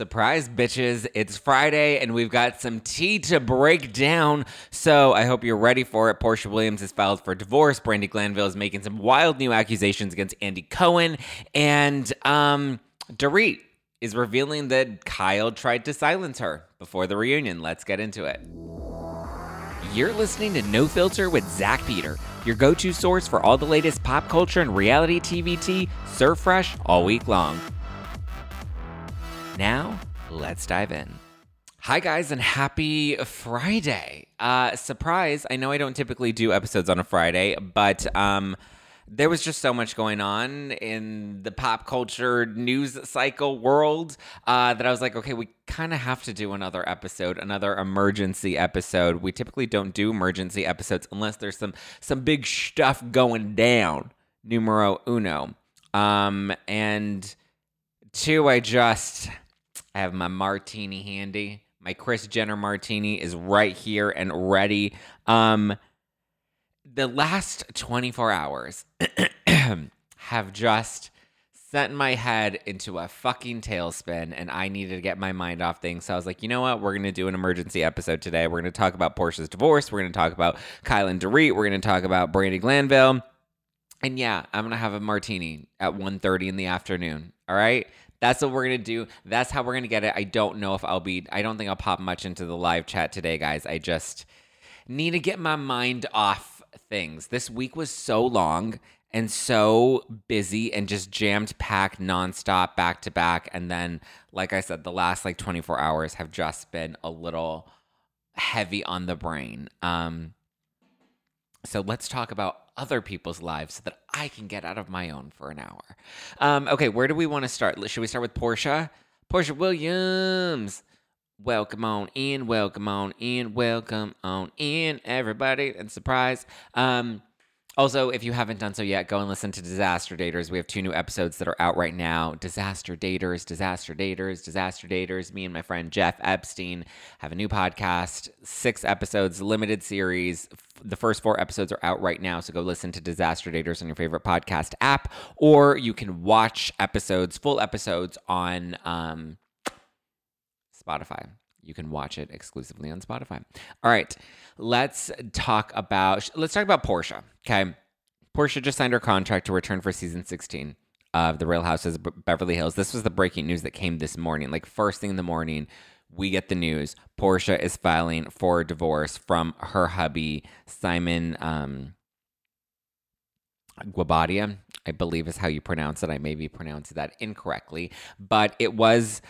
Surprise, bitches. It's Friday and we've got some tea to break down. So I hope you're ready for it. Porsha Williams has filed for divorce. Brandi Glanville is making some wild new accusations against Andy Cohen. And um, Dorit is revealing that Kyle tried to silence her before the reunion. Let's get into it. You're listening to No Filter with Zack Peter, your go to source for all the latest pop culture and reality TV serve fresh all week long. Now, let's dive in. Hi, guys, and happy Friday. Uh, surprise, I know I don't typically do episodes on a Friday, but um, there was just so much going on in the pop culture news cycle world uh, that I was like, okay, we kind of have to do another episode, another emergency episode. We typically don't do emergency episodes unless there's some some big stuff going down. Numero uno. Um, and two, I just I have my martini handy. My Kris Jenner martini is right here and ready. Um, the last 24 hours have just sent my head into a fucking tailspin and I needed to get my mind off things. So I was like, you know what? We're going to do an emergency episode today. We're going to talk about Porsha's divorce. We're going to talk about Kylan Dorit. We're going to talk about Brandi Glanville. And yeah, I'm going to have a martini at 1.30 in the afternoon. All right? That's what we're gonna do. That's how we're gonna get it. I don't know if I'll be. I don't think I'll pop much into the live chat today, guys. I just need to get my mind off things. This week was so long and so busy and just jammed packed nonstop, back to back. And then, like I said, the last like 24 hours have just been a little heavy on the brain. Um, so let's talk about other people's lives so that I can get out of my own for an hour. Um, okay, where do we want to start? Should we start with Porsha? Porsha Williams. Welcome on in, welcome on in, welcome on in, everybody, and surprise. Um, also, if you haven't done so yet, go and listen to Disaster Daters. We have two new episodes that are out right now Disaster Daters, Disaster Daters, Disaster Daters. Me and my friend Jeff Epstein have a new podcast, six episodes, limited series. The first four episodes are out right now, so go listen to Disaster Daters on your favorite podcast app, or you can watch episodes, full episodes on um, Spotify. You can watch it exclusively on Spotify. All right, let's talk about let's talk about Porsha. Okay, Porsha just signed her contract to return for season 16 of The Real Houses of Beverly Hills. This was the breaking news that came this morning. Like first thing in the morning, we get the news: Porsha is filing for divorce from her hubby Simon um, Guobadia. I believe is how you pronounce it. I may be pronouncing that incorrectly, but it was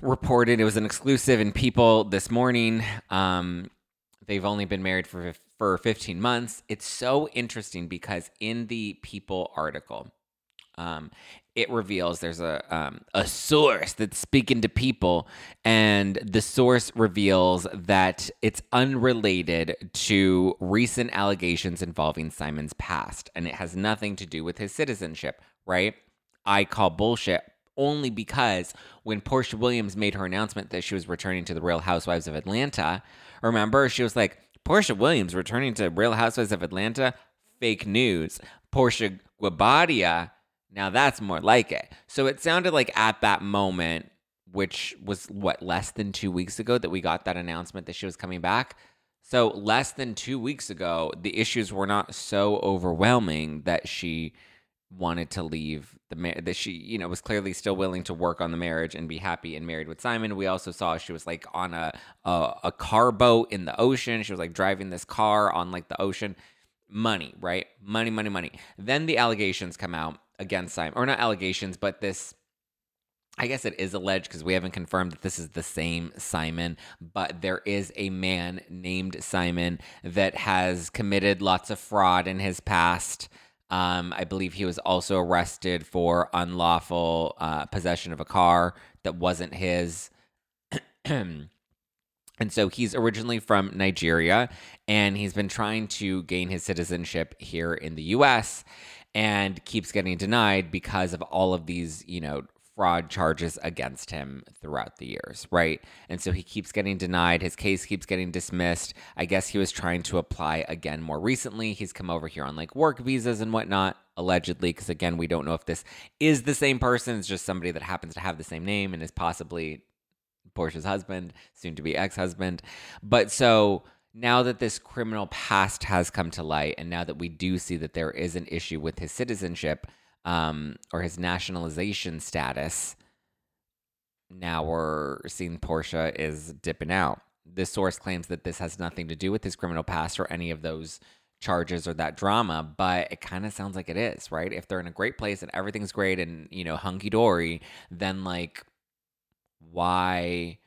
reported it was an exclusive in People this morning. Um, they've only been married for for 15 months. It's so interesting because in the People article, um, it reveals there's a um, a source that's speaking to people, and the source reveals that it's unrelated to recent allegations involving Simon's past, and it has nothing to do with his citizenship. Right? I call bullshit only because when Porsha Williams made her announcement that she was returning to the Real Housewives of Atlanta, remember she was like, Porsha Williams returning to Real Housewives of Atlanta? Fake news. Porsha Guobadia, now that's more like it. So it sounded like at that moment, which was what, less than two weeks ago that we got that announcement that she was coming back. So less than two weeks ago, the issues were not so overwhelming that she wanted to leave the marriage that she you know was clearly still willing to work on the marriage and be happy and married with Simon. We also saw she was like on a, a a car boat in the ocean. She was like driving this car on like the ocean. Money, right? Money, money, money. Then the allegations come out against Simon, or not allegations, but this. I guess it is alleged because we haven't confirmed that this is the same Simon, but there is a man named Simon that has committed lots of fraud in his past. Um, I believe he was also arrested for unlawful uh, possession of a car that wasn't his. and so he's originally from Nigeria and he's been trying to gain his citizenship here in the US and keeps getting denied because of all of these, you know, fraud charges against him throughout the years, right? And so he keeps getting denied. His case keeps getting dismissed. I guess he was trying to apply again more recently. He's come over here on like work visas and whatnot, allegedly, because again, we don't know if this is the same person. It's just somebody that happens to have the same name and is possibly Porsha's husband, soon to be ex husband. But so now that this criminal past has come to light, and now that we do see that there is an issue with his citizenship um, or his nationalization status, now we're seeing Porsha is dipping out. This source claims that this has nothing to do with his criminal past or any of those charges or that drama, but it kind of sounds like it is, right? If they're in a great place and everything's great and, you know, hunky dory, then like, why?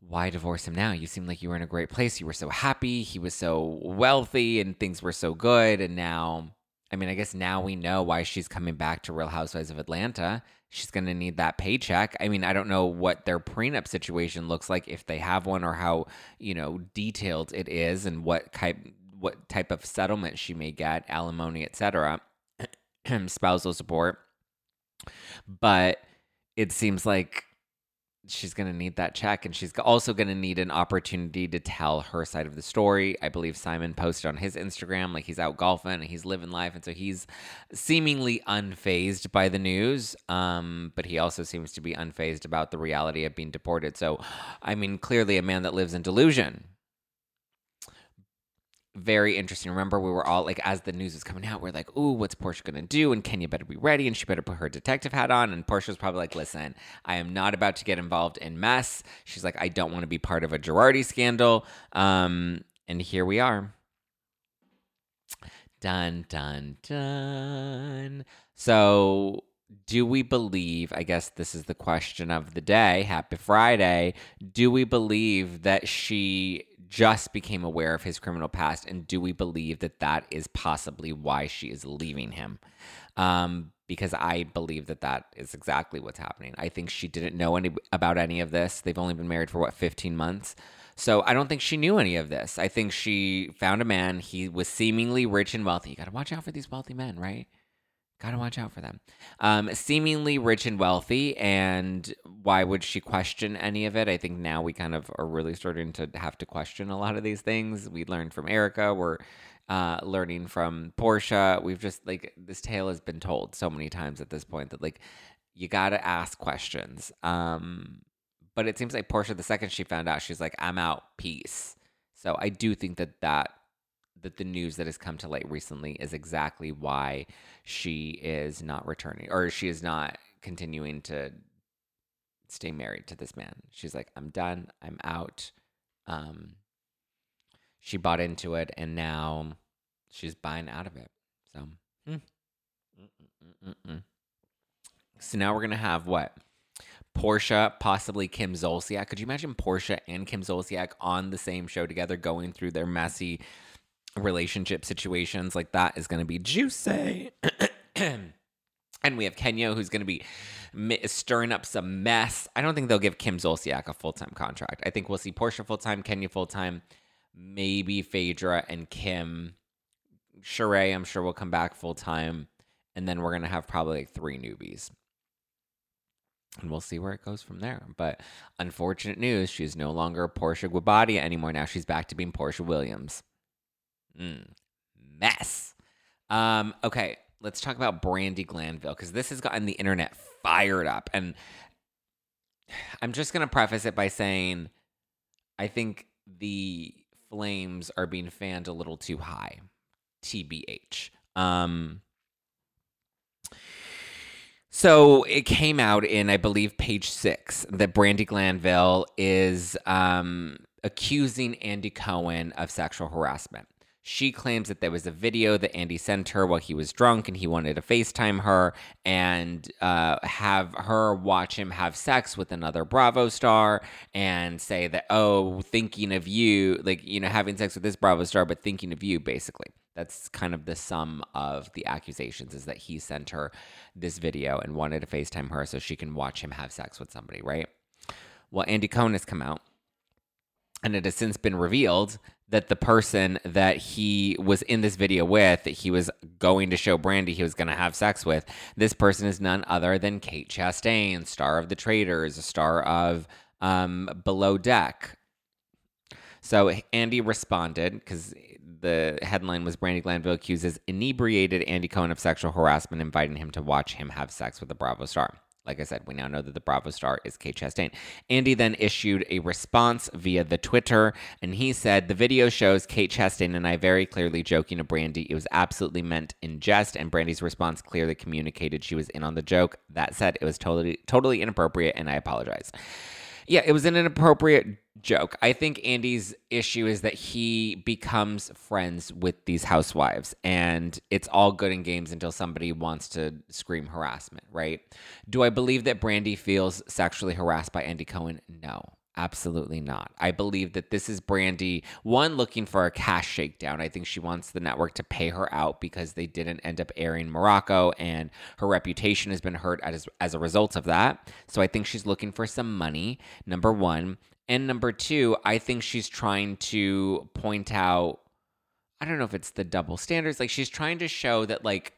Why divorce him now? You seem like you were in a great place. You were so happy. He was so wealthy and things were so good. And now, I mean, I guess now we know why she's coming back to Real Housewives of Atlanta she's going to need that paycheck. I mean, I don't know what their prenup situation looks like if they have one or how, you know, detailed it is and what type what type of settlement she may get, alimony, etc., spousal support. But it seems like she's going to need that check and she's also going to need an opportunity to tell her side of the story. I believe Simon posted on his Instagram like he's out golfing and he's living life and so he's seemingly unfazed by the news. Um, but he also seems to be unfazed about the reality of being deported. So I mean clearly a man that lives in delusion very interesting. Remember, we were all like, as the news was coming out, we're like, "Ooh, what's Porsha gonna do?" And Kenya better be ready, and she better put her detective hat on. And Porsha was probably like, "Listen, I am not about to get involved in mess." She's like, "I don't want to be part of a Girardi scandal." Um, and here we are. Dun dun dun. So do we believe i guess this is the question of the day happy friday do we believe that she just became aware of his criminal past, and do we believe that that is possibly why she is leaving him? Um, because I believe that that is exactly what's happening. I think she didn't know any about any of this. They've only been married for what 15 months. So I don't think she knew any of this. I think she found a man. He was seemingly rich and wealthy. You got to watch out for these wealthy men, right? Gotta watch out for them. Um, seemingly rich and wealthy, and why would she question any of it? I think now we kind of are really starting to have to question a lot of these things. We learned from Erika, We're uh, learning from Porsha. We've just like this tale has been told so many times at this point that like you gotta ask questions. Um, but it seems like Porsha, the second she found out, she's like, "I'm out, peace." So I do think that that that the news that has come to light recently is exactly why she is not returning or she is not continuing to stay married to this man. She's like, I'm done. I'm out. Um, she bought into it and now she's buying out of it. So, hmm. so now we're going to have what? Porsha, possibly Kim Zolciak. Could you imagine Porsha and Kim Zolciak on the same show together going through their messy relationship situations like that is going to be juicy. and we have Kenya who's going to be stirring up some mess. I don't think they'll give Kim Zolciak a full time contract. I think we'll see Porsha full time, Kenya full time, maybe Phaedra and Kim. Sheree, I'm sure will come back full time. And then we're going to have probably like three newbies. And we'll see where it goes from there. But unfortunate news, she's no longer Porsha Guobadia anymore. Now she's back to being Porsha Williams. Mm, mess. Um, okay, let's talk about Brandi Glanville because this has gotten the internet fired up. And I'm just going to preface it by saying I think the flames are being fanned a little too high. TBH. Um, so it came out in, I believe, page six that Brandi Glanville is um, accusing Andy Cohen of sexual harassment. She claims that there was a video that Andy sent her while he was drunk and he wanted to FaceTime her and uh, have her watch him have sex with another Bravo star and say that, oh, thinking of you, like, you know, having sex with this Bravo star, but thinking of you, basically. That's kind of the sum of the accusations is that he sent her this video and wanted to FaceTime her so she can watch him have sex with somebody, right? Well, Andy Cohen has come out and it has since been revealed that the person that he was in this video with, that he was going to show Brandi he was going to have sex with, this person is none other than Kate Chastain, star of The Traitors, a star of um, Below Deck. So Andy responded because the headline was Brandi Glanville accuses inebriated Andy Cohen of sexual harassment, inviting him to watch him have sex with a Bravo star. Like I said, we now know that the Bravo star is Kate Chastain. Andy then issued a response via the Twitter, and he said, The video shows Kate Chastain and I very clearly joking to Brandi. It was absolutely meant in jest, and Brandi's response clearly communicated she was in on the joke. That said, it was totally, totally inappropriate, and I apologize. Yeah, it was an inappropriate joke. I think Andy's issue is that he becomes friends with these housewives and it's all good in games until somebody wants to scream harassment, right? Do I believe that Brandi feels sexually harassed by Andy Cohen? No. Absolutely not. I believe that this is Brandi, one, looking for a cash shakedown. I think she wants the network to pay her out because they didn't end up airing Morocco and her reputation has been hurt as, as a result of that. So I think she's looking for some money, number one. And number two, I think she's trying to point out, I don't know if it's the double standards. Like she's trying to show that, like,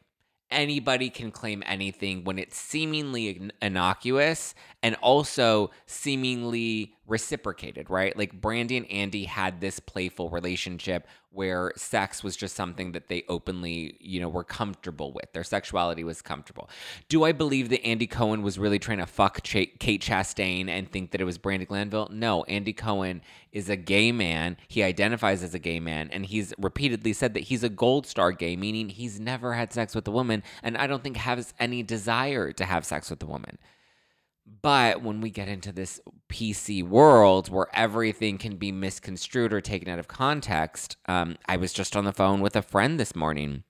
anybody can claim anything when it's seemingly innocuous and also seemingly reciprocated, right? Like Brandi and Andy had this playful relationship where sex was just something that they openly, you know, were comfortable with. Their sexuality was comfortable. Do I believe that Andy Cohen was really trying to fuck Ch- Kate Chastain and think that it was Brandi Glanville? No, Andy Cohen is a gay man. He identifies as a gay man and he's repeatedly said that he's a gold star gay, meaning he's never had sex with a woman and I don't think has any desire to have sex with a woman. But when we get into this PC world where everything can be misconstrued or taken out of context, um, I was just on the phone with a friend this morning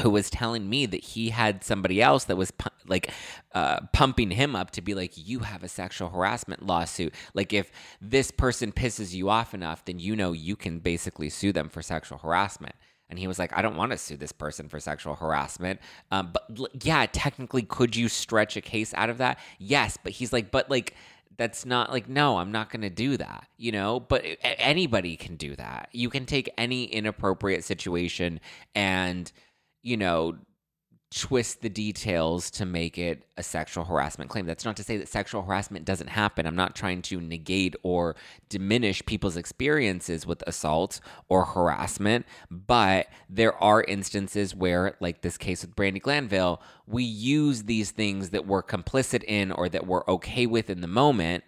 who was telling me that he had somebody else that was pu- like uh, pumping him up to be like, you have a sexual harassment lawsuit. Like, if this person pisses you off enough, then you know you can basically sue them for sexual harassment. And he was like, I don't want to sue this person for sexual harassment. Um, but yeah, technically, could you stretch a case out of that? Yes. But he's like, but like, that's not like, no, I'm not going to do that, you know? But anybody can do that. You can take any inappropriate situation and, you know, twist the details to make it a sexual harassment claim. That's not to say that sexual harassment doesn't happen. I'm not trying to negate or diminish people's experiences with assault or harassment, but there are instances where, like this case with Brandi Glanville, we use these things that we're complicit in or that we're okay with in the moment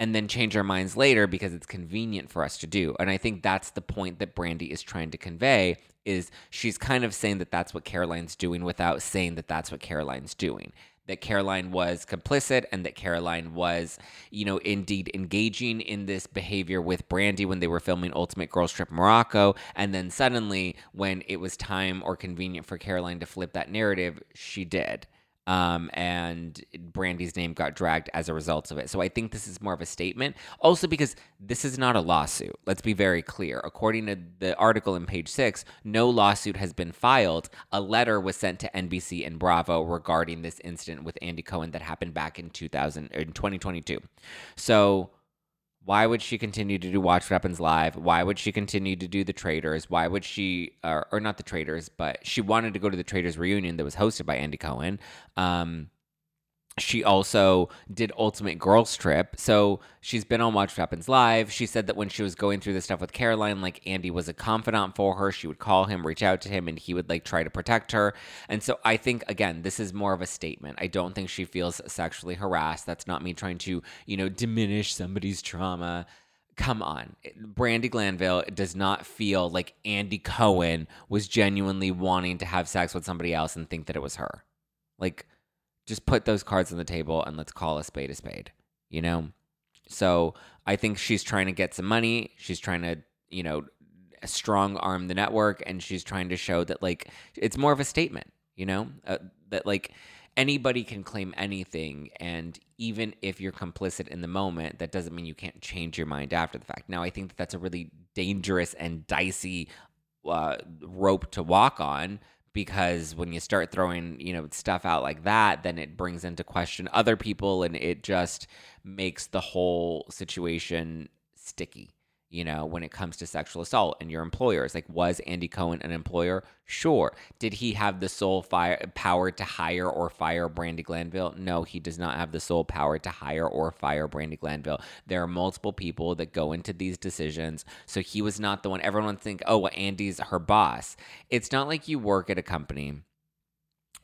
and then change our minds later because it's convenient for us to do. And I think that's the point that Brandi is trying to convey is she's kind of saying that that's what Caroline's doing without saying that that's what Caroline's doing. That Caroline was complicit and that Caroline was, you know, indeed engaging in this behavior with Brandi when they were filming Ultimate Girls Trip Morocco. And then suddenly, when it was time or convenient for Caroline to flip that narrative, she did um, and Brandi's name got dragged as a result of it. So I think this is more of a statement. Also, because this is not a lawsuit. Let's be very clear. According to the article in page six, no lawsuit has been filed. A letter was sent to NBC and Bravo regarding this incident with Andy Cohen that happened back in 2000 in 2022. So why would she continue to do Watch What Happens Live? Why would she continue to do the Traitors? Why would she, or, or not the Traitors, but she wanted to go to the Traitors reunion that was hosted by Andy Cohen. Um, she also did Ultimate Girls Trip. So she's been on Watch What Happens Live. She said that when she was going through the stuff with Caroline, like Andy was a confidant for her. She would call him, reach out to him, and he would like try to protect her. And so I think, again, this is more of a statement. I don't think she feels sexually harassed. That's not me trying to, you know, diminish somebody's trauma. Come on. Brandi Glanville does not feel like Andy Cohen was genuinely wanting to have sex with somebody else and think that it was her. Like, just put those cards on the table and let's call a spade a spade, you know? So I think she's trying to get some money. She's trying to, you know, strong arm the network and she's trying to show that, like, it's more of a statement, you know? Uh, that, like, anybody can claim anything. And even if you're complicit in the moment, that doesn't mean you can't change your mind after the fact. Now, I think that that's a really dangerous and dicey uh, rope to walk on because when you start throwing you know stuff out like that then it brings into question other people and it just makes the whole situation sticky you know, when it comes to sexual assault and your employers. Like, was Andy Cohen an employer? Sure. Did he have the sole fire, power to hire or fire Brandi Glanville? No, he does not have the sole power to hire or fire Brandi Glanville. There are multiple people that go into these decisions. So he was not the one. Everyone think, oh, well, Andy's her boss. It's not like you work at a company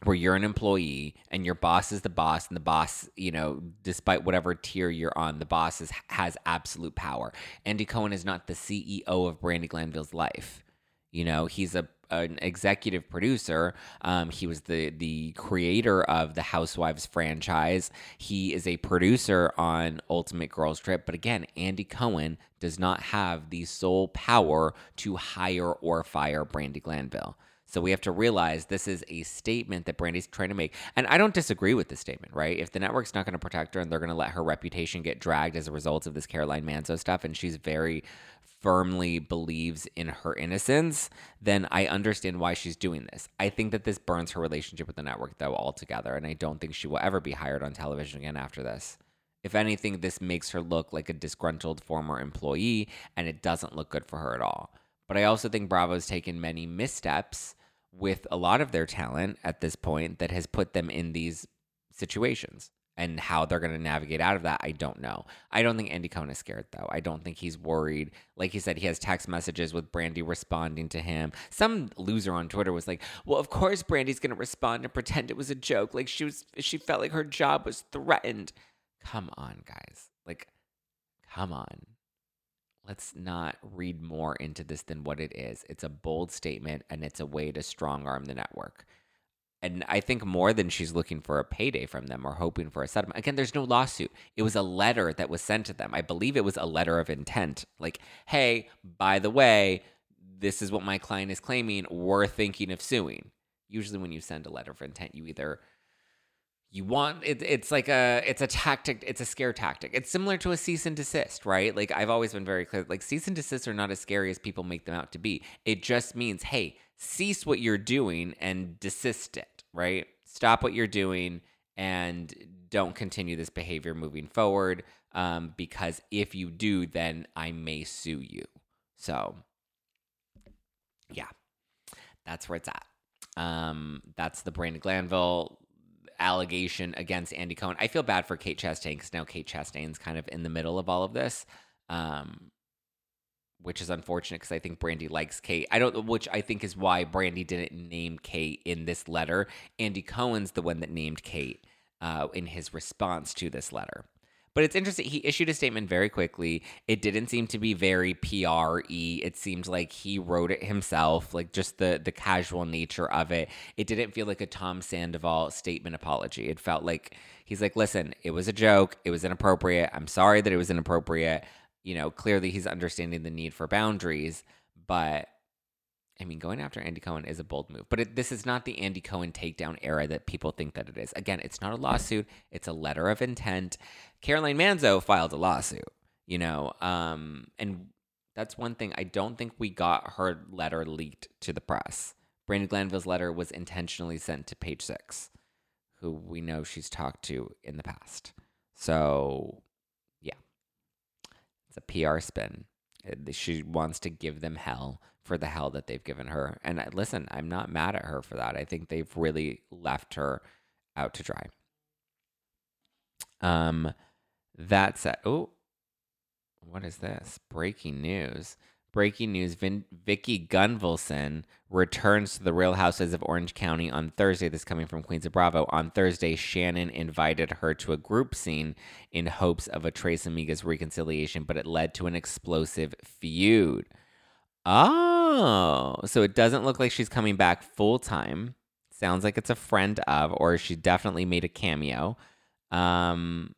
where you're an employee and your boss is the boss and the boss you know despite whatever tier you're on the boss is, has absolute power. Andy cohen is not the ceo of brandi glanville's life. You know he's a an executive producer. Um, he was the the creator of the housewives franchise. He is a producer on ultimate girls trip. But again andy cohen does not have the sole power to hire or fire Brandi glanville so we have to realize this is a statement that Brandi's trying to make. And I don't disagree with this statement, right? If the network's not going to protect her and they're going to let her reputation get dragged as a result of this Caroline Manzo stuff, and she's very firmly believes in her innocence, then I understand why she's doing this. I think that this burns her relationship with the network, though, altogether. And I don't think she will ever be hired on television again after this. If anything, this makes her look like a disgruntled former employee, and it doesn't look good for her at all. But I also think Bravo's taken many missteps with a lot of their talent at this point that has put them in these situations. And how they're going to navigate out of that, I don't know. I don't think Andy Cohen is scared, though. I don't think he's worried. Like he said, he has text messages with Brandi responding to him. Some loser on Twitter was like, "Well, of course Brandi's going to respond and pretend it was a joke. Like she was, she felt like her job was threatened." Come on, guys. Like, come on let's not read more into this than what it is. It's a bold statement and it's a way to strong arm the network. And I think more than she's looking for a payday from them or hoping for a settlement. Again, there's no lawsuit. It was a letter that was sent to them. I believe it was a letter of intent. Like, hey, by the way, this is what my client is claiming. We're thinking of suing. Usually, when you send a letter of intent, you either you want it, it's like a it's a tactic it's a scare tactic. It's similar to a cease and desist right? Like i've always been very clear like cease and desist are not as scary as people make them out to be. It just means hey cease what you're doing and desist it right? Stop what you're doing and don't continue this behavior moving forward um, because if you do then i may sue you. So yeah that's where it's at. Um, that's the brandi glanville allegation against Andy Cohen. I feel bad for Kate Chastain because now Kate Chastain's kind of in the middle of all of this, um, which is unfortunate because I think Brandi likes Kate. I don't, which I think is why Brandi didn't name Kate in this letter. Andy Cohen's the one that named Kate uh, in his response to this letter. But it's interesting. He issued a statement very quickly. It didn't seem to be very PR y. It seemed like he wrote it himself, like just the the casual nature of it. It didn't feel like a Tom Sandoval statement apology. It felt like he's like, listen, it was a joke. It was inappropriate. I'm sorry that it was inappropriate. You know, clearly he's understanding the need for boundaries, but I mean, going after Andy Cohen is a bold move, but it, this is not the Andy Cohen takedown era that people think that it is. Again, it's not a lawsuit; it's a letter of intent. Caroline Manzo filed a lawsuit, you know, um, and that's one thing. I don't think we got her letter leaked to the press. Brandi Glanville's letter was intentionally sent to Page Six, who we know she's talked to in the past. So, yeah, it's a PR spin. She wants to give them hell for the hell that they've given her. And listen, I'm not mad at her for that. I think they've really left her out to dry. Um, that said, oh, what is this? Breaking news. Breaking news Vin- Vicki Gunvalson returns to the Real Houses of Orange County on Thursday. This coming from Queens of Bravo. On Thursday, Shannon invited her to a group scene in hopes of a Tres Amigas reconciliation, but it led to an explosive feud. Oh, so it doesn't look like she's coming back full time. Sounds like it's a friend of, or she definitely made a cameo. Um,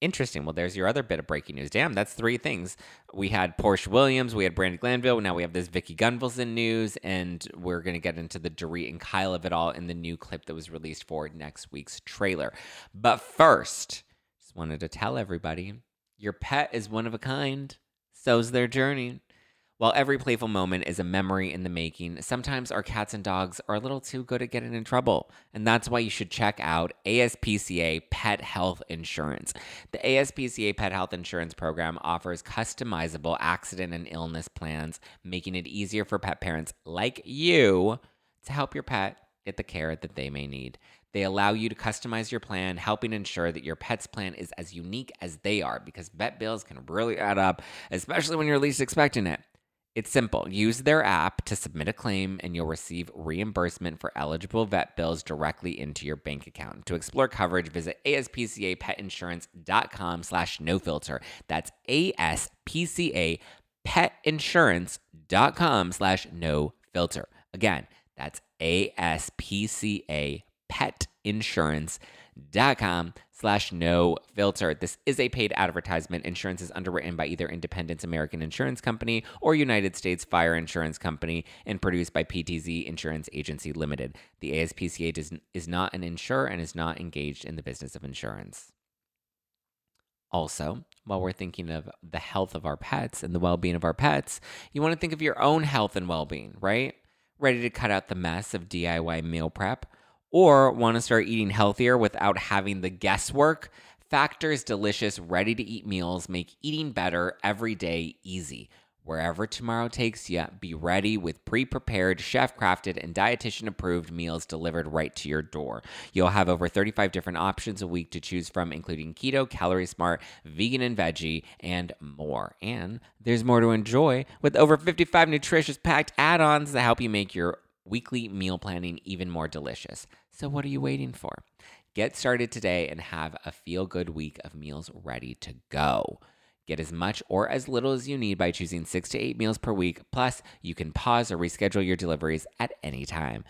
interesting. Well, there's your other bit of breaking news. Damn, that's three things. We had Porsha Williams, we had Brandi Glanville, now we have this Vicki Gunvalson news, and we're gonna get into the Dorit and Kyle of it all in the new clip that was released for next week's trailer. But first, just wanted to tell everybody, your pet is one of a kind. So's their journey. While every playful moment is a memory in the making, sometimes our cats and dogs are a little too good at getting in trouble. And that's why you should check out ASPCA Pet Health Insurance. The ASPCA Pet Health Insurance Program offers customizable accident and illness plans, making it easier for pet parents like you to help your pet get the care that they may need. They allow you to customize your plan, helping ensure that your pet's plan is as unique as they are because vet bills can really add up, especially when you're least expecting it. It's simple. Use their app to submit a claim and you'll receive reimbursement for eligible vet bills directly into your bank account. To explore coverage, visit aspcapetinsurance.com slash no filter. That's aspcapetinsurance.com slash no filter. Again, that's aspcapetinsurance.com slash no filter. This is a paid advertisement. Insurance is underwritten by either Independence American Insurance Company or United States Fire Insurance Company and produced by PTZ Insurance Agency Limited. The ASPCA does, is not an insurer and is not engaged in the business of insurance. Also, while we're thinking of the health of our pets and the well being of our pets, you want to think of your own health and well being, right? Ready to cut out the mess of DIY meal prep? Or want to start eating healthier without having the guesswork? Factor's delicious, ready to eat meals make eating better every day easy. Wherever tomorrow takes you, be ready with pre prepared, chef crafted, and dietitian approved meals delivered right to your door. You'll have over 35 different options a week to choose from, including keto, calorie smart, vegan and veggie, and more. And there's more to enjoy with over 55 nutritious packed add ons that help you make your weekly meal planning even more delicious. So, what are you waiting for? Get started today and have a feel good week of meals ready to go. Get as much or as little as you need by choosing six to eight meals per week. Plus, you can pause or reschedule your deliveries at any time.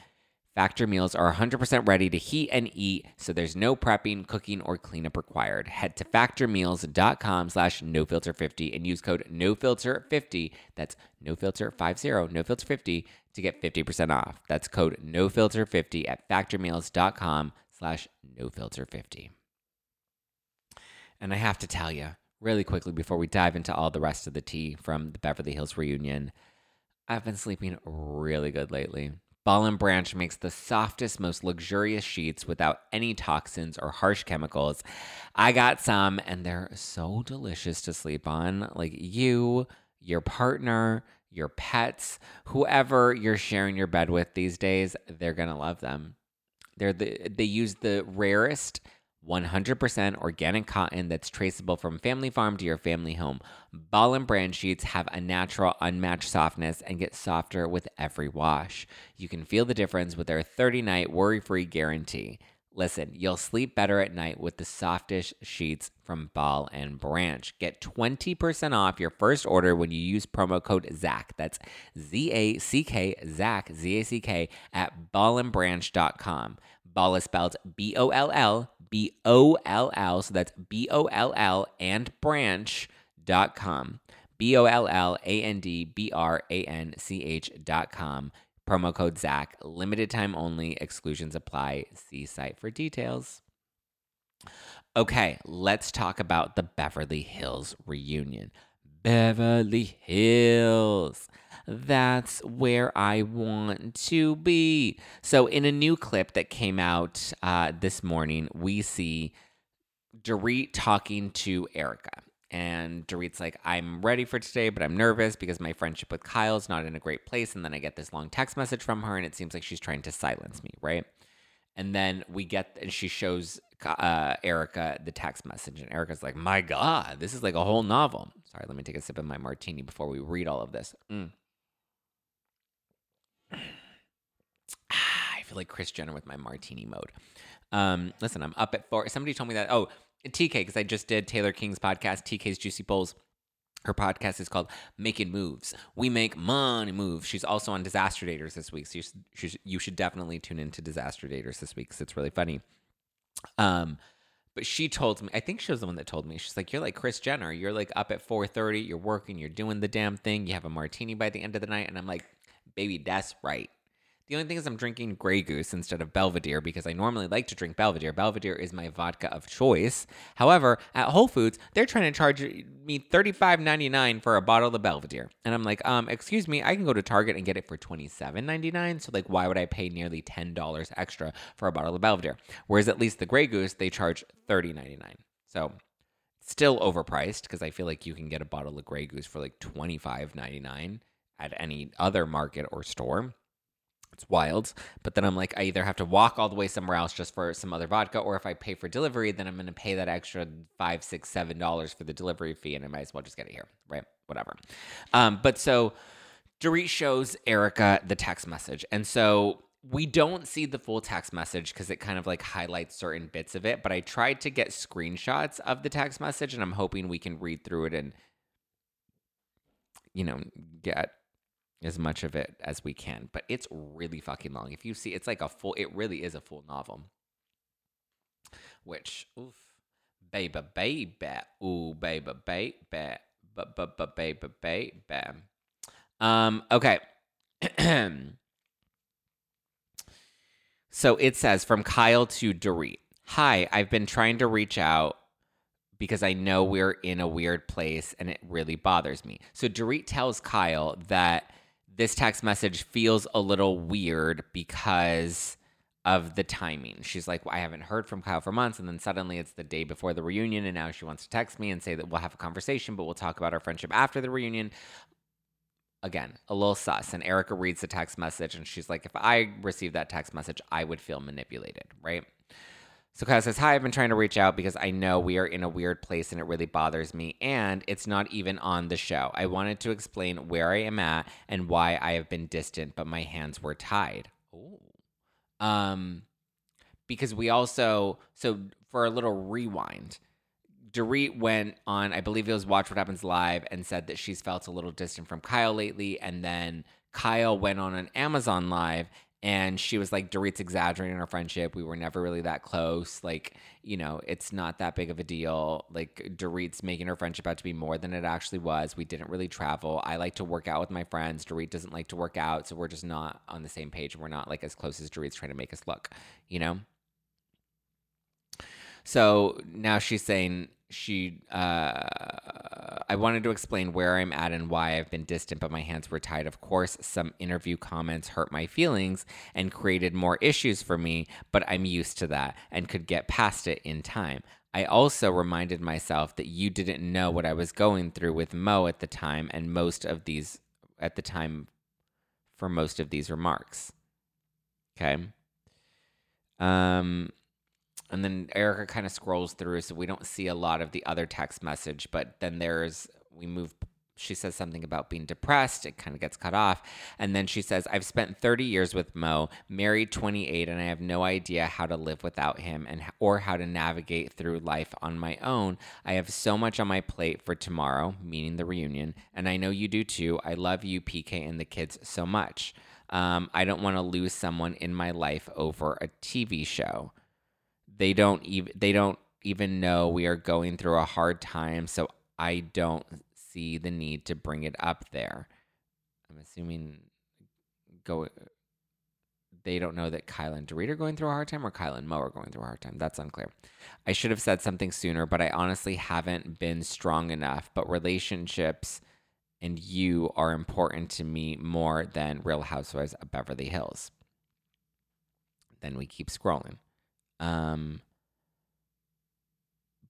Factor meals are 100% ready to heat and eat, so there's no prepping, cooking, or cleanup required. Head to factormeals.com slash nofilter50 and use code nofilter50, that's nofilter50, nofilter50, to get 50% off. That's code nofilter50 at factormeals.com slash nofilter50. And I have to tell you, really quickly before we dive into all the rest of the tea from the Beverly Hills reunion, I've been sleeping really good lately. Boll and Branch makes the softest, most luxurious sheets without any toxins or harsh chemicals. I got some and they're so delicious to sleep on. Like you, your partner, your pets, whoever you're sharing your bed with these days, they're going to love them. They're the, they use the rarest 100% organic cotton that's traceable from family farm to your family home. Boll and Branch sheets have a natural, unmatched softness and get softer with every wash. You can feel the difference with their 30 night worry free guarantee. Listen, you'll sleep better at night with the softest sheets from Boll and Branch. Get 20% off your first order when you use promo code ZACK. That's Z A C K, ZACK, Z A C K, at bollandbranch.com. Ball is spelled B O L L B O L L. So that's B O L L and branch.com. B O L L A N D B R A N C H.com. Promo code Zack. Limited time only. Exclusions apply. See site for details. Okay, let's talk about the Beverly Hills reunion. Beverly Hills. That's where I want to be. So, in a new clip that came out uh, this morning, we see Dorit talking to Erika. And Dorit's like, I'm ready for today, but I'm nervous because my friendship with Kyle's not in a great place. And then I get this long text message from her, and it seems like she's trying to silence me, right? And then we get, and she shows uh, Erika the text message, and Erika's like, My God, this is like a whole novel. Sorry, let me take a sip of my martini before we read all of this. Mm. I feel like Kris Jenner with my martini mode. Um, listen, I'm up at four. Somebody told me that. Oh, TK, because I just did Taylor King's podcast, TK's Juicy Bowls. Her podcast is called Making Moves. We make money moves. She's also on Disaster Daters this week. So you, you should definitely tune into Disaster Daters this week because it's really funny. Um, but she told me, I think she was the one that told me. She's like, "You're like Kris Jenner. You're like up at 4:30. You're working. You're doing the damn thing. You have a martini by the end of the night." And I'm like, "Baby, that's right. The only thing is I'm drinking Grey Goose instead of Belvedere because I normally like to drink Belvedere. Belvedere is my vodka of choice. However, at Whole Foods, they're trying to charge me $35.99 for a bottle of Belvedere. And I'm like, um, excuse me, I can go to Target and get it for $27.99. So like why would I pay nearly $10 extra for a bottle of Belvedere? Whereas at least the Grey Goose, they charge $30.99. So still overpriced because I feel like you can get a bottle of Grey Goose for like $25.99 at any other market or store. It's wild. But then I'm like, I either have to walk all the way somewhere else just for some other vodka, or if I pay for delivery, then I'm going to pay that extra five, six, seven dollars for the delivery fee, and I might as well just get it here, right? Whatever. Um, but so Dorit shows Erika the text message. And so we don't see the full text message because it kind of like highlights certain bits of it. But I tried to get screenshots of the text message and I'm hoping we can read through it and, you know, get as much of it as we can. But it's really fucking long. If you see, it's like a full, it really is a full novel. Which, oof, baby, baby, ooh, baby, baby, baby, baby, baby. Um, okay. so it says from Kyle to Dorit. Hi, I've been trying to reach out because I know we're in a weird place and it really bothers me. So Dorit tells Kyle that this text message feels a little weird because of the timing. She's like, well, I haven't heard from Kyle for months. And then suddenly it's the day before the reunion. And now she wants to text me and say that we'll have a conversation, but we'll talk about our friendship after the reunion again, a little sus. And Erika reads the text message and she's like, if I received that text message, I would feel manipulated, right? So Kyle says, Hi, I've been trying to reach out because I know we are in a weird place and it really bothers me. And it's not even on the show. I wanted to explain where I am at and why I have been distant, but my hands were tied. Ooh. Um, because we also, so for a little rewind, Dorit went on, I believe it was Watch What Happens Live, and said that she's felt a little distant from Kyle lately. And then Kyle went on an Amazon Live and she was like, Dorit's exaggerating our friendship. We were never really that close. Like, you know, it's not that big of a deal. Like, Dorit's making our friendship out to be more than it actually was. We didn't really travel. I like to work out with my friends. Dorit doesn't like to work out. So we're just not on the same page. We're not like as close as Dorit's trying to make us look, you know? So now she's saying, she uh, I wanted to explain where I'm at and why I've been distant, but my hands were tied. Of course, some interview comments hurt my feelings and created more issues for me, but I'm used to that and could get past it in time. I also reminded myself that you didn't know what I was going through with Mo at the time and most of these at the time for most of these remarks. Okay. Um and then Erika kind of scrolls through, so we don't see a lot of the other text message. But then there's we move. She says something about being depressed. It kind of gets cut off. And then she says, I've spent 30 years with Mo, married 28, and I have no idea how to live without him and or how to navigate through life on my own. I have so much on my plate for tomorrow, meaning the reunion, and I know you do too. I love you, PK, and the kids so much. Um, I don't want to lose someone in my life over a TV show they don't even they don't even know we are going through a hard time so i don't see the need to bring it up there i'm assuming go they don't know that Kyle and Dorit are going through a hard time or Kyle and Mo are going through a hard time. That's unclear. I should have said something sooner, but I honestly haven't been strong enough. But relationships and you are important to me more than Real Housewives of Beverly Hills. Then we keep scrolling. Um,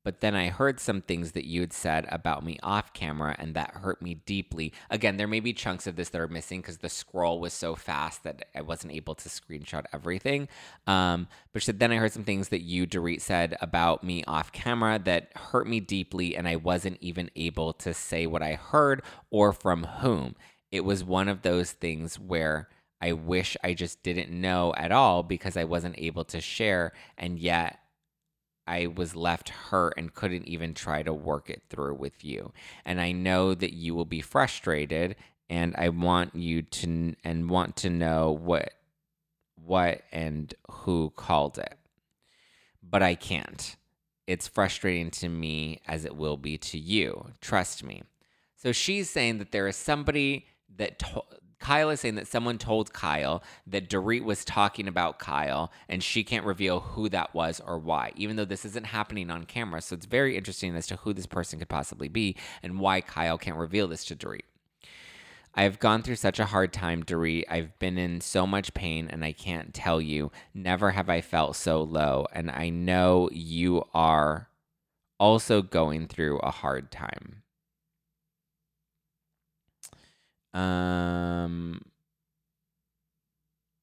but then I heard some things that you had said about me off camera, and that hurt me deeply. Again, there may be chunks of this that are missing because the scroll was so fast that I wasn't able to screenshot everything. Um, but said, then I heard some things that you, Dorit, said about me off camera that hurt me deeply, and I wasn't even able to say what I heard or from whom. It was one of those things where I wish I just didn't know at all because I wasn't able to share. And yet I was left hurt and couldn't even try to work it through with you. And I know that you will be frustrated and I want you to and want to know what what and who called it. But I can't. It's frustrating to me as it will be to you. Trust me. So she's saying that there is somebody that to- Kyle is saying that someone told Kyle that Dorit was talking about Kyle and she can't reveal who that was or why, even though this isn't happening on camera. So it's very interesting as to who this person could possibly be and why Kyle can't reveal this to Dorit. I have gone through such a hard time, Dorit. I've been in so much pain and I can't tell you. Never have I felt so low. And I know you are also going through a hard time. Um,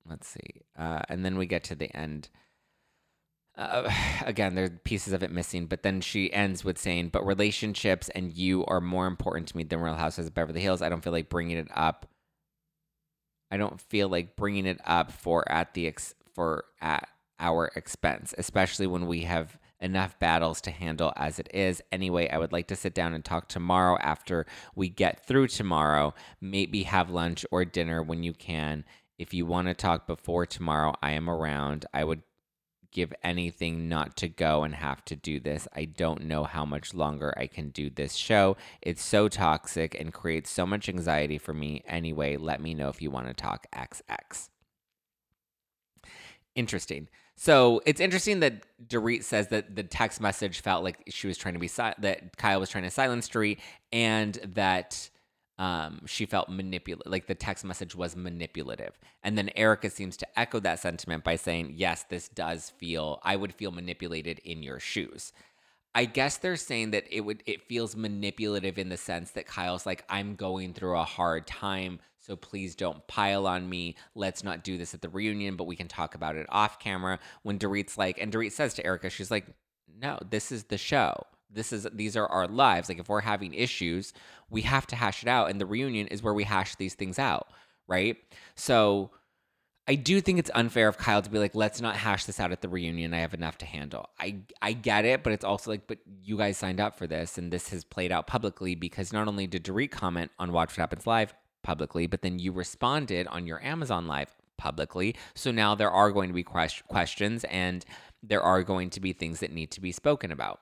let's see. Uh, and then we get to the end. Uh, again, there are pieces of it missing, but then she ends with saying, "But relationships and you are more important to me than Real Housewives of Beverly Hills. I don't feel like bringing it up I don't feel like bringing it up for at the ex- for at our expense, especially when we have enough battles to handle as it is. Anyway, I would like to sit down and talk tomorrow after we get through tomorrow. Maybe have lunch or dinner when you can. If you want to talk before tomorrow, I am around. I would give anything not to go and have to do this. I don't know how much longer I can do this show. It's so toxic and creates so much anxiety for me. Anyway, let me know if you want to talk XX. Interesting. So it's interesting that Dorit says that the text message felt like she was trying to be si- that Kyle was trying to silence Dorit, and that um, she felt manipulative, like the text message was manipulative. And then Erika seems to echo that sentiment by saying, "Yes, this does feel. I would feel manipulated in your shoes." I guess they're saying that it would it feels manipulative in the sense that Kyle's like, I'm going through a hard time, so please don't pile on me. Let's not do this at the reunion, but we can talk about it off camera. When Dorit's like, and Dorit says to Erika, she's like, No, this is the show. This is these are our lives. Like if we're having issues, we have to hash it out. And the reunion is where we hash these things out, right? So I do think it's unfair of Kyle to be like, let's not hash this out at the reunion. I have enough to handle. I I get it, but it's also like, but you guys signed up for this, and this has played out publicly because not only did Dorit comment on Watch What Happens Live publicly, but then you responded on your Amazon Live publicly. So now there are going to be quest- questions, and there are going to be things that need to be spoken about.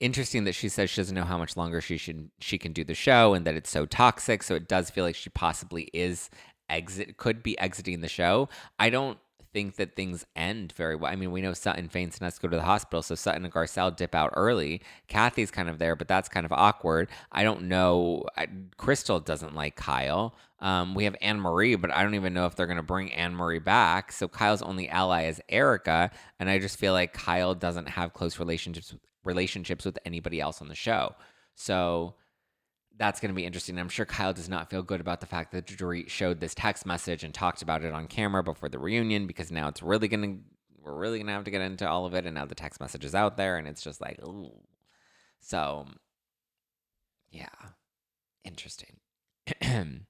Interesting that she says she doesn't know how much longer she should she can do the show and that it's so toxic. So it does feel like she possibly is exit could be exiting the show. I don't think that things end very well. I mean, we know Sutton faints and has to go to the hospital, so Sutton and Garcelle dip out early. Kathy's kind of there, but that's kind of awkward. I don't know. I, Crystal doesn't like Kyle. Um, we have Anne Marie, but I don't even know if they're going to bring Anne Marie back. So Kyle's only ally is Erika, and I just feel like Kyle doesn't have close relationships relationships with anybody else on the show. So that's going to be interesting. I'm sure Kyle does not feel good about the fact that Dorit showed this text message and talked about it on camera before the reunion because now it's really going to we're really going to have to get into all of it and now the text message is out there and it's just like ooh. So yeah. Interesting.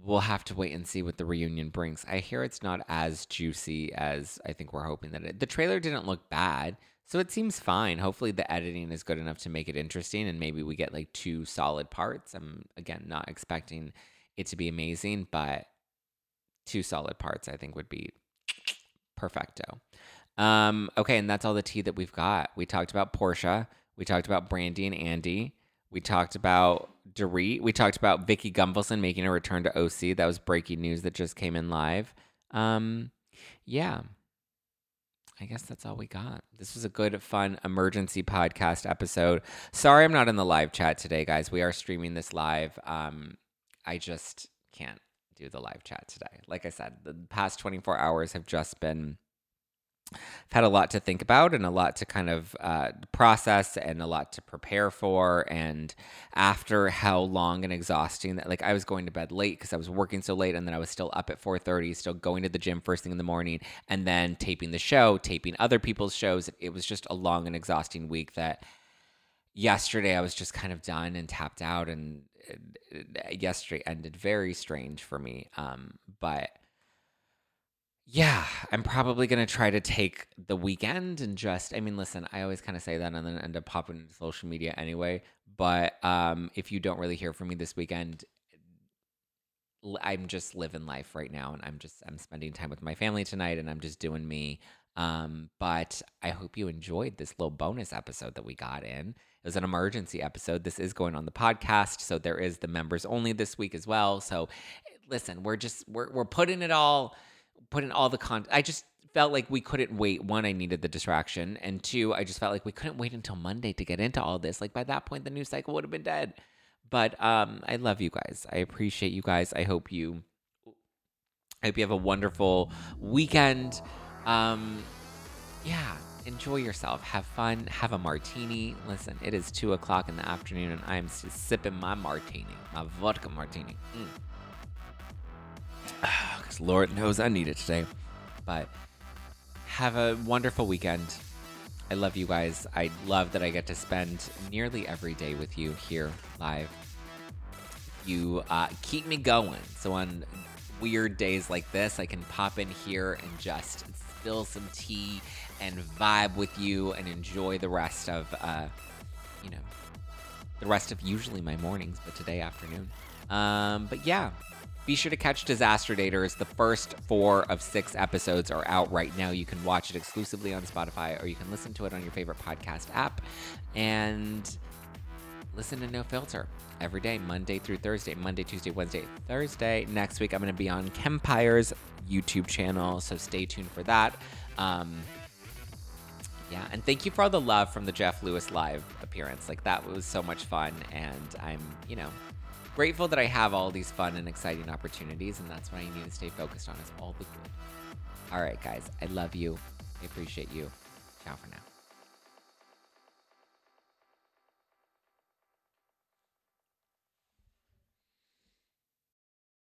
we'll have to wait and see what the reunion brings. I hear it's not as juicy as I think we're hoping that it. The trailer didn't look bad. So it seems fine. Hopefully the editing is good enough to make it interesting and maybe we get like two solid parts. I'm again not expecting it to be amazing, but two solid parts I think would be perfecto. Um, okay, and that's all the tea that we've got. We talked about Porsha, we talked about Brandi and Andy, we talked about Dorit, we talked about Vicki Gunvalson making a return to OC. That was breaking news that just came in live. Um, yeah. I guess that's all we got. This was a good, fun emergency podcast episode. Sorry, I'm not in the live chat today, guys. We are streaming this live. Um, I just can't do the live chat today. Like I said, the past 24 hours have just been I've had a lot to think about and a lot to kind of uh, process and a lot to prepare for. And after how long and exhausting that, like I was going to bed late because I was working so late, and then I was still up at 4:30, still going to the gym first thing in the morning, and then taping the show, taping other people's shows. It was just a long and exhausting week. That yesterday I was just kind of done and tapped out, and uh, yesterday ended very strange for me. Um, but yeah, I'm probably going to try to take the weekend and just, I mean, listen, I always kind of say that and then end up popping into social media anyway. But um, if you don't really hear from me this weekend, I'm just living life right now and I'm just, I'm spending time with my family tonight and I'm just doing me. Um, but I hope you enjoyed this little bonus episode that we got in. It was an emergency episode. This is going on the podcast. So there is the members only this week as well. So listen, we're just, we're, we're putting it all put in all the content. I just felt like we couldn't wait. One, I needed the distraction, and two, I just felt like we couldn't wait until Monday to get into all this. Like by that point, the news cycle would have been dead. But um, I love you guys. I appreciate you guys. I hope you. I hope you have a wonderful weekend. Um, yeah, enjoy yourself. Have fun. Have a martini. Listen, it is two o'clock in the afternoon, and I'm sipping my martini, my vodka martini. Mm because Lord knows I need it today. But have a wonderful weekend. I love you guys. I love that I get to spend nearly every day with you here live. You uh, keep me going. So on weird days like this, I can pop in here and just spill some tea and vibe with you and enjoy the rest of, uh, you know, the rest of usually my mornings, but today afternoon. Um, but yeah, be sure to catch Disaster Daters. The first four of six episodes are out right now. You can watch it exclusively on Spotify or you can listen to it on your favorite podcast app and listen to No Filter every day, Monday through Thursday, Monday, Tuesday, Wednesday, Thursday. Next week, I'm going to be on Kempire's YouTube channel, so stay tuned for that. Um, yeah, and thank you for all the love from the Jeff Lewis live appearance. Like that was so much fun, and I'm, you know, grateful that I have all these fun and exciting opportunities, and that's what I need to stay focused on is all the good. All right, guys, I love you. I appreciate you. Ciao for now.